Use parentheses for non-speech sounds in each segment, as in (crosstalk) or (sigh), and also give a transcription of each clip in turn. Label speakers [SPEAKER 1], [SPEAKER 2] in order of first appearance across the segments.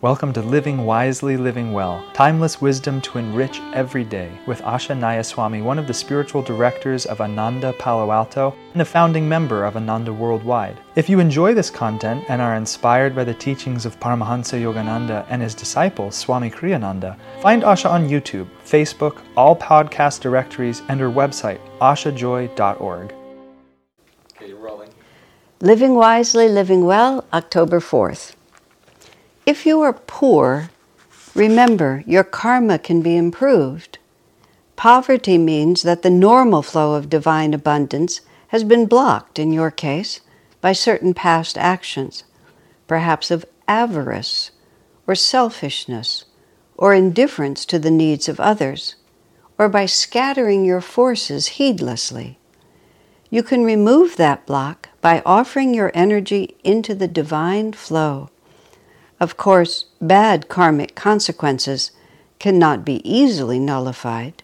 [SPEAKER 1] Welcome to Living Wisely, Living Well, timeless wisdom to enrich every day, with Asha Nayaswami, one of the spiritual directors of Ananda Palo Alto and a founding member of Ananda Worldwide. If you enjoy this content and are inspired by the teachings of Paramahansa Yogananda and his disciple, Swami Kriyananda, find Asha on YouTube, Facebook, all podcast directories, and her website, ashajoy.org.
[SPEAKER 2] Okay, you're rolling.
[SPEAKER 3] Living Wisely, Living Well, October 4th. If you are poor, remember your karma can be improved. Poverty means that the normal flow of divine abundance has been blocked, in your case, by certain past actions, perhaps of avarice, or selfishness, or indifference to the needs of others, or by scattering your forces heedlessly. You can remove that block by offering your energy into the divine flow. Of course, bad karmic consequences cannot be easily nullified,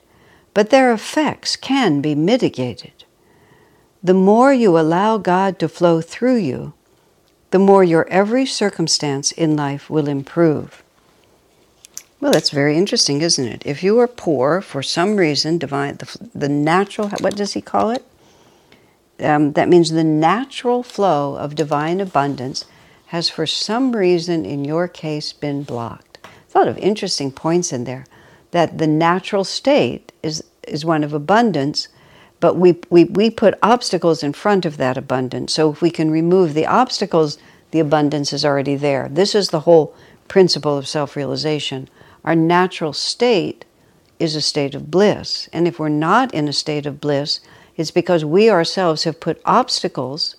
[SPEAKER 3] but their effects can be mitigated. The more you allow God to flow through you, the more your every circumstance in life will improve. Well, that's very interesting, isn't it? If you are poor for some reason, divine, the, the natural, what does he call it? Um, that means the natural flow of divine abundance has for some reason in your case been blocked. A lot of interesting points in there. That the natural state is, is one of abundance, but we, we, we put obstacles in front of that abundance. So if we can remove the obstacles, the abundance is already there. This is the whole principle of self realization. Our natural state is a state of bliss. And if we're not in a state of bliss, it's because we ourselves have put obstacles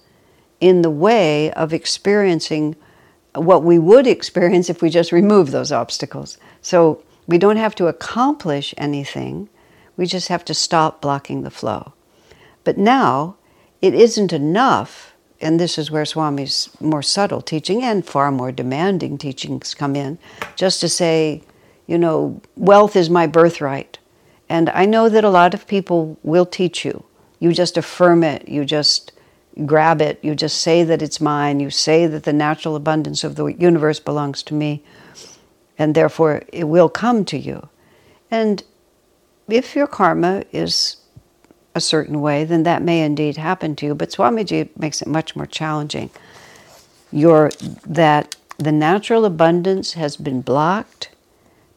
[SPEAKER 3] in the way of experiencing what we would experience if we just remove those obstacles. So we don't have to accomplish anything, we just have to stop blocking the flow. But now it isn't enough, and this is where Swami's more subtle teaching and far more demanding teachings come in, just to say, you know, wealth is my birthright. And I know that a lot of people will teach you. You just affirm it, you just grab it, you just say that it's mine, you say that the natural abundance of the universe belongs to me, and therefore it will come to you. And if your karma is a certain way, then that may indeed happen to you. But Swamiji makes it much more challenging. Your that the natural abundance has been blocked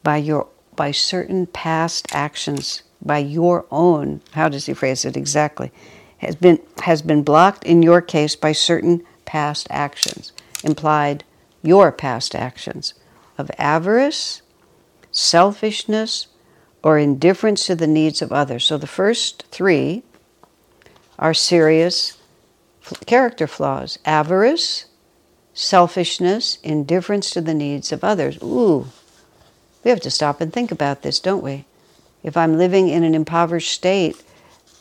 [SPEAKER 3] by your by certain past actions, by your own. How does he phrase it exactly? Has been, has been blocked in your case by certain past actions, implied your past actions of avarice, selfishness, or indifference to the needs of others. So the first three are serious character flaws avarice, selfishness, indifference to the needs of others. Ooh, we have to stop and think about this, don't we? If I'm living in an impoverished state,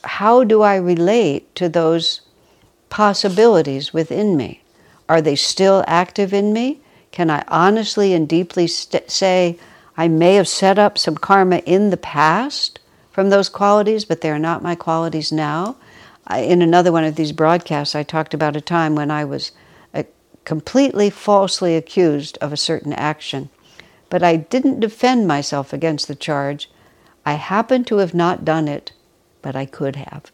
[SPEAKER 3] how do I relate to those possibilities within me? Are they still active in me? Can I honestly and deeply st- say, I may have set up some karma in the past from those qualities, but they are not my qualities now? I, in another one of these broadcasts, I talked about a time when I was uh, completely falsely accused of a certain action, but I didn't defend myself against the charge. I happened to have not done it but I could have.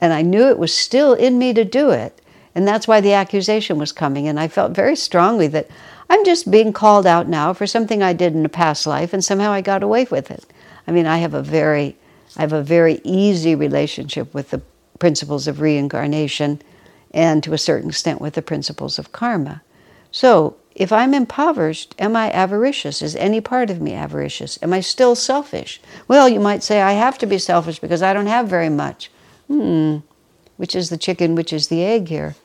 [SPEAKER 3] And I knew it was still in me to do it. And that's why the accusation was coming. And I felt very strongly that I'm just being called out now for something I did in a past life, and somehow I got away with it. I mean, I have a very, I have a very easy relationship with the principles of reincarnation, and to a certain extent with the principles of karma. So, if I'm impoverished, am I avaricious? Is any part of me avaricious? Am I still selfish? Well, you might say, I have to be selfish because I don't have very much. Hmm, which is the chicken, which is the egg here?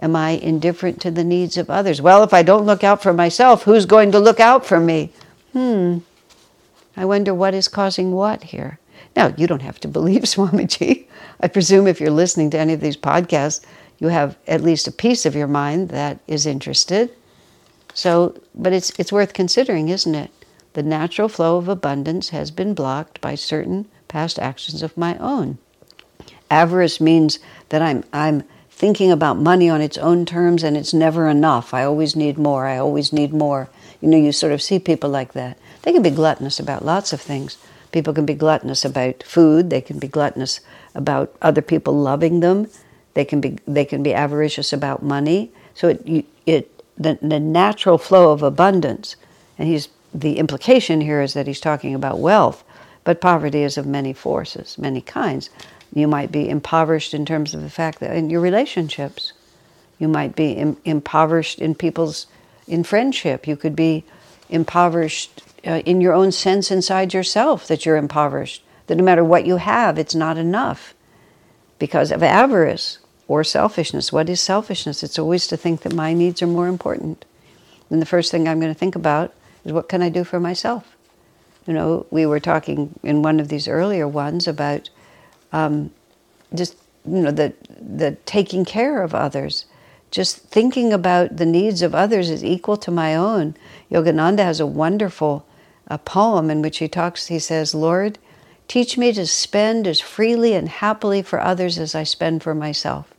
[SPEAKER 3] Am I indifferent to the needs of others? Well, if I don't look out for myself, who's going to look out for me? Hmm, I wonder what is causing what here. Now, you don't have to believe (laughs) Swamiji. I presume if you're listening to any of these podcasts, you have at least a piece of your mind that is interested. So, but it's, it's worth considering, isn't it? The natural flow of abundance has been blocked by certain past actions of my own. Avarice means that I'm, I'm thinking about money on its own terms and it's never enough. I always need more. I always need more. You know, you sort of see people like that. They can be gluttonous about lots of things. People can be gluttonous about food. They can be gluttonous about other people loving them. They can be they can be avaricious about money. So it it the, the natural flow of abundance, and he's the implication here is that he's talking about wealth, but poverty is of many forces, many kinds. You might be impoverished in terms of the fact that in your relationships, you might be Im- impoverished in people's in friendship. You could be impoverished uh, in your own sense inside yourself that you're impoverished. That no matter what you have, it's not enough because of avarice or selfishness. What is selfishness? It's always to think that my needs are more important. And the first thing I'm going to think about is what can I do for myself? You know, we were talking in one of these earlier ones about um, just you know the the taking care of others, just thinking about the needs of others is equal to my own. Yogananda has a wonderful uh, poem in which he talks. He says, "Lord, teach me to spend as freely and happily for others as I spend for myself."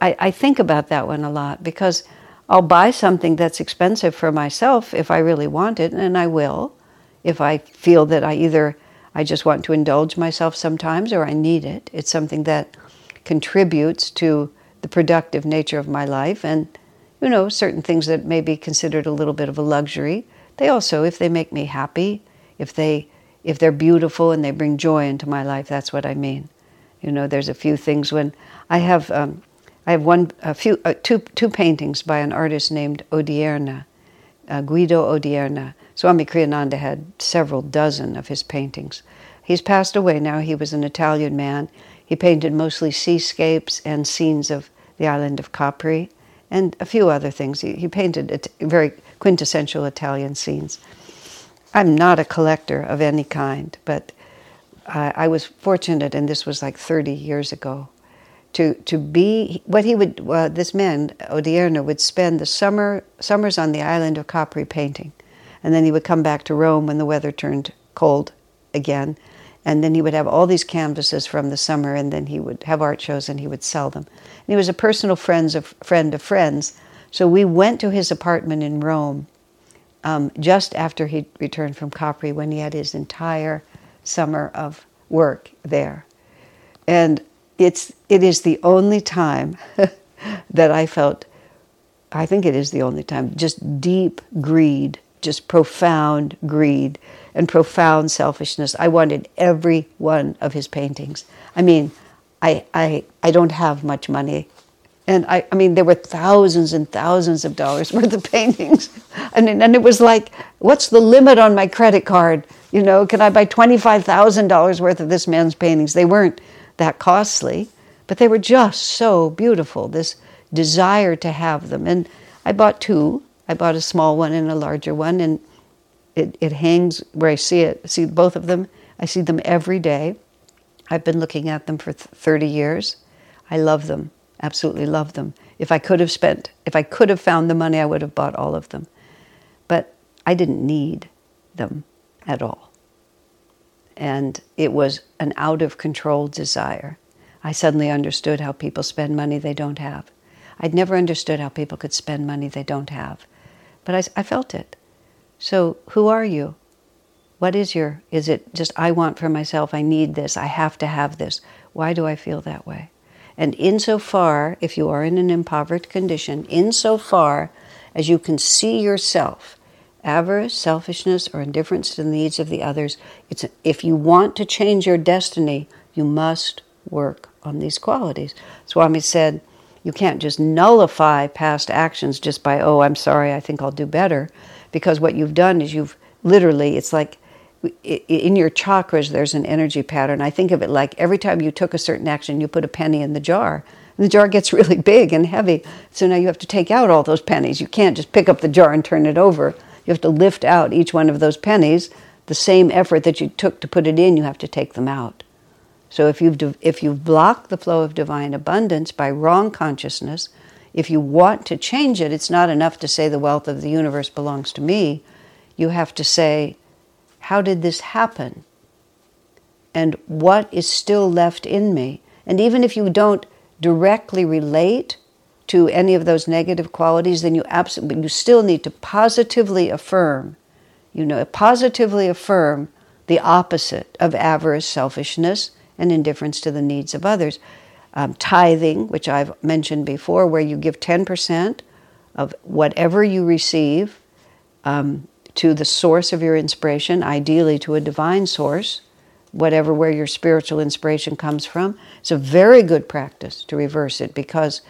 [SPEAKER 3] I, I think about that one a lot because I'll buy something that's expensive for myself if I really want it, and I will. If I feel that I either I just want to indulge myself sometimes or I need it. It's something that contributes to the productive nature of my life and you know certain things that may be considered a little bit of a luxury they also if they make me happy if they if they're beautiful and they bring joy into my life that's what i mean you know there's a few things when i have um, I have one, a few, uh, two, two paintings by an artist named Odierna, uh, Guido Odierna. Swami Kriyananda had several dozen of his paintings. He's passed away now. He was an Italian man. He painted mostly seascapes and scenes of the island of Capri and a few other things. He, he painted very quintessential Italian scenes. I'm not a collector of any kind, but I, I was fortunate, and this was like 30 years ago to to be what he would uh, this man Odierna would spend the summer summers on the island of Capri painting, and then he would come back to Rome when the weather turned cold again, and then he would have all these canvases from the summer, and then he would have art shows and he would sell them. And he was a personal friends of friend of friends, so we went to his apartment in Rome um, just after he returned from Capri when he had his entire summer of work there, and it's it is the only time (laughs) that I felt I think it is the only time just deep greed, just profound greed and profound selfishness. I wanted every one of his paintings. I mean, I I I don't have much money. And I, I mean, there were thousands and thousands of dollars (laughs) worth of paintings. And, and it was like, what's the limit on my credit card? You know, can I buy $25,000 worth of this man's paintings? They weren't that costly, but they were just so beautiful. This desire to have them. And I bought two. I bought a small one and a larger one, and it, it hangs where I see it. See both of them. I see them every day. I've been looking at them for 30 years. I love them, absolutely love them. If I could have spent, if I could have found the money, I would have bought all of them. But I didn't need them at all and it was an out of control desire. I suddenly understood how people spend money they don't have. I'd never understood how people could spend money they don't have, but I, I felt it. So, who are you? What is your, is it just I want for myself, I need this, I have to have this? Why do I feel that way? And insofar, if you are in an impoverished condition, insofar as you can see yourself avarice, selfishness, or indifference to the needs of the others. It's, if you want to change your destiny, you must work on these qualities. Swami said, you can't just nullify past actions just by, oh, I'm sorry, I think I'll do better. Because what you've done is you've literally, it's like in your chakras, there's an energy pattern. I think of it like every time you took a certain action, you put a penny in the jar. And the jar gets (laughs) really big and heavy. So now you have to take out all those pennies. You can't just pick up the jar and turn it over. You have to lift out each one of those pennies. The same effort that you took to put it in, you have to take them out. So if you've, if you've blocked the flow of divine abundance by wrong consciousness, if you want to change it, it's not enough to say the wealth of the universe belongs to me. You have to say, how did this happen? And what is still left in me? And even if you don't directly relate to any of those negative qualities, then you absolutely you still need to positively affirm, you know, positively affirm the opposite of avarice, selfishness, and indifference to the needs of others. Um, tithing, which I've mentioned before, where you give 10% of whatever you receive um, to the source of your inspiration, ideally to a divine source, whatever where your spiritual inspiration comes from. It's a very good practice to reverse it because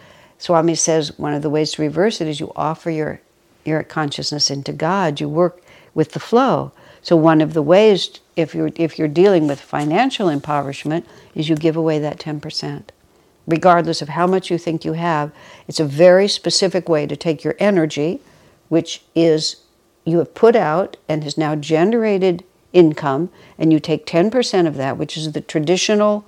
[SPEAKER 3] Swami says one of the ways to reverse it is you offer your your consciousness into God. You work with the flow. So one of the ways if you're if you're dealing with financial impoverishment is you give away that 10%. Regardless of how much you think you have, it's a very specific way to take your energy, which is you have put out and has now generated income, and you take 10% of that, which is the traditional,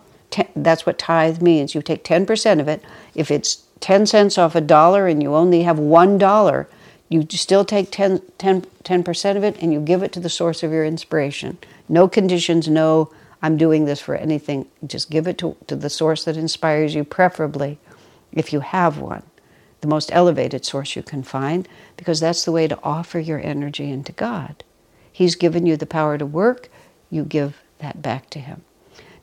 [SPEAKER 3] that's what tithe means. You take 10% of it. If it's 10 cents off a dollar and you only have $1, you still take 10, 10, 10% of it and you give it to the source of your inspiration. No conditions, no, I'm doing this for anything. Just give it to, to the source that inspires you, preferably if you have one the most elevated source you can find, because that's the way to offer your energy into God. He's given you the power to work, you give that back to Him.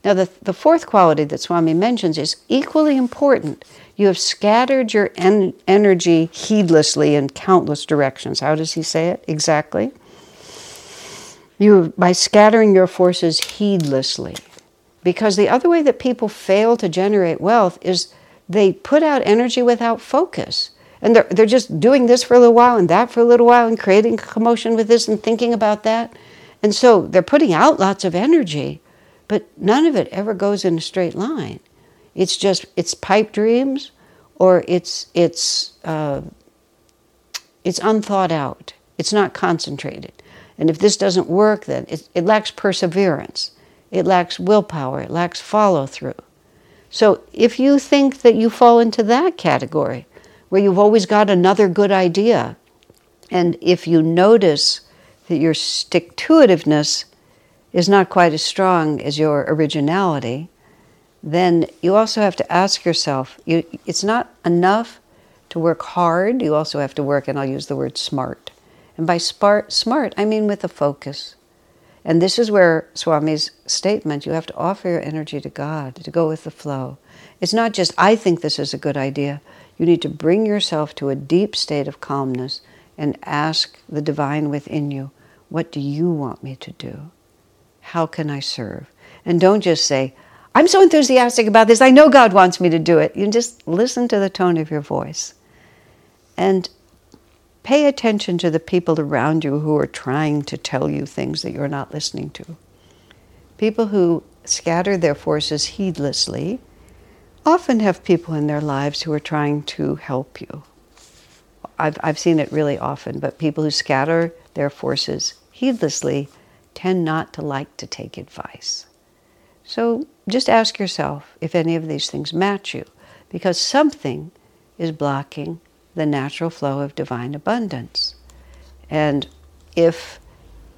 [SPEAKER 3] Now, the, the fourth quality that Swami mentions is equally important. You have scattered your en- energy heedlessly in countless directions. How does he say it exactly? You by scattering your forces heedlessly. Because the other way that people fail to generate wealth is they put out energy without focus. And they're, they're just doing this for a little while and that for a little while and creating commotion with this and thinking about that. And so they're putting out lots of energy, but none of it ever goes in a straight line. It's just, it's pipe dreams or it's, it's, uh, it's unthought out. It's not concentrated. And if this doesn't work, then it, it lacks perseverance. It lacks willpower. It lacks follow through. So if you think that you fall into that category, where you've always got another good idea, and if you notice that your stick to itiveness is not quite as strong as your originality, then you also have to ask yourself you, it's not enough to work hard, you also have to work, and I'll use the word smart. And by smart, smart I mean with a focus. And this is where Swami's statement you have to offer your energy to God, to go with the flow. It's not just, I think this is a good idea. You need to bring yourself to a deep state of calmness and ask the divine within you, What do you want me to do? How can I serve? And don't just say, I'm so enthusiastic about this, I know God wants me to do it. You just listen to the tone of your voice. And Pay attention to the people around you who are trying to tell you things that you're not listening to. People who scatter their forces heedlessly often have people in their lives who are trying to help you. I've, I've seen it really often, but people who scatter their forces heedlessly tend not to like to take advice. So just ask yourself if any of these things match you, because something is blocking the natural flow of divine abundance. And if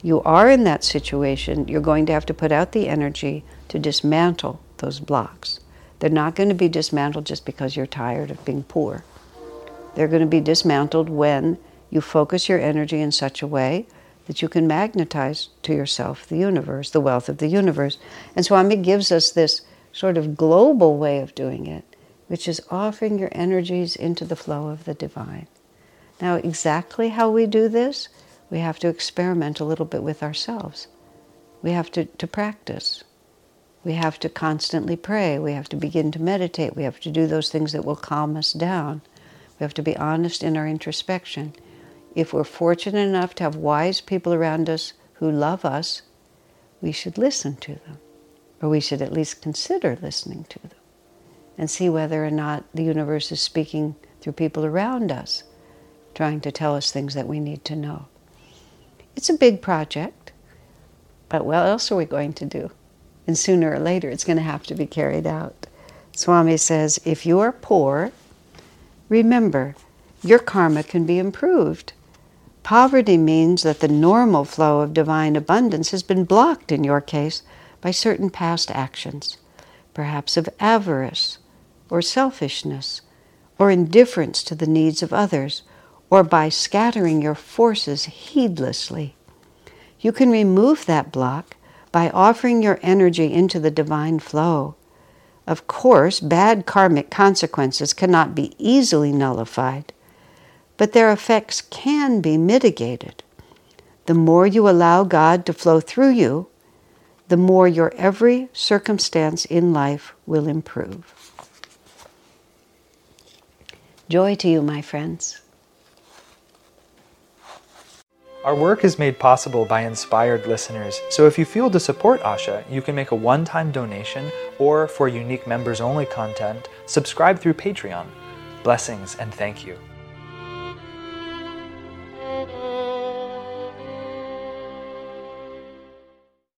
[SPEAKER 3] you are in that situation, you're going to have to put out the energy to dismantle those blocks. They're not going to be dismantled just because you're tired of being poor. They're going to be dismantled when you focus your energy in such a way that you can magnetize to yourself the universe, the wealth of the universe. And Swami gives us this sort of global way of doing it which is offering your energies into the flow of the divine. Now, exactly how we do this, we have to experiment a little bit with ourselves. We have to, to practice. We have to constantly pray. We have to begin to meditate. We have to do those things that will calm us down. We have to be honest in our introspection. If we're fortunate enough to have wise people around us who love us, we should listen to them, or we should at least consider listening to them and see whether or not the universe is speaking through people around us, trying to tell us things that we need to know. It's a big project, but what else are we going to do? And sooner or later, it's going to have to be carried out. Swami says if you are poor, remember your karma can be improved. Poverty means that the normal flow of divine abundance has been blocked, in your case, by certain past actions, perhaps of avarice or selfishness or indifference to the needs of others, or by scattering your forces heedlessly. You can remove that block by offering your energy into the divine flow. Of course, bad karmic consequences cannot be easily nullified, but their effects can be mitigated. The more you allow God to flow through you, the more your every circumstance in life will improve. Joy to you, my friends.
[SPEAKER 1] Our work is made possible by inspired listeners, so if you feel to support Asha, you can make a one time donation or, for unique members only content, subscribe through Patreon. Blessings and thank you.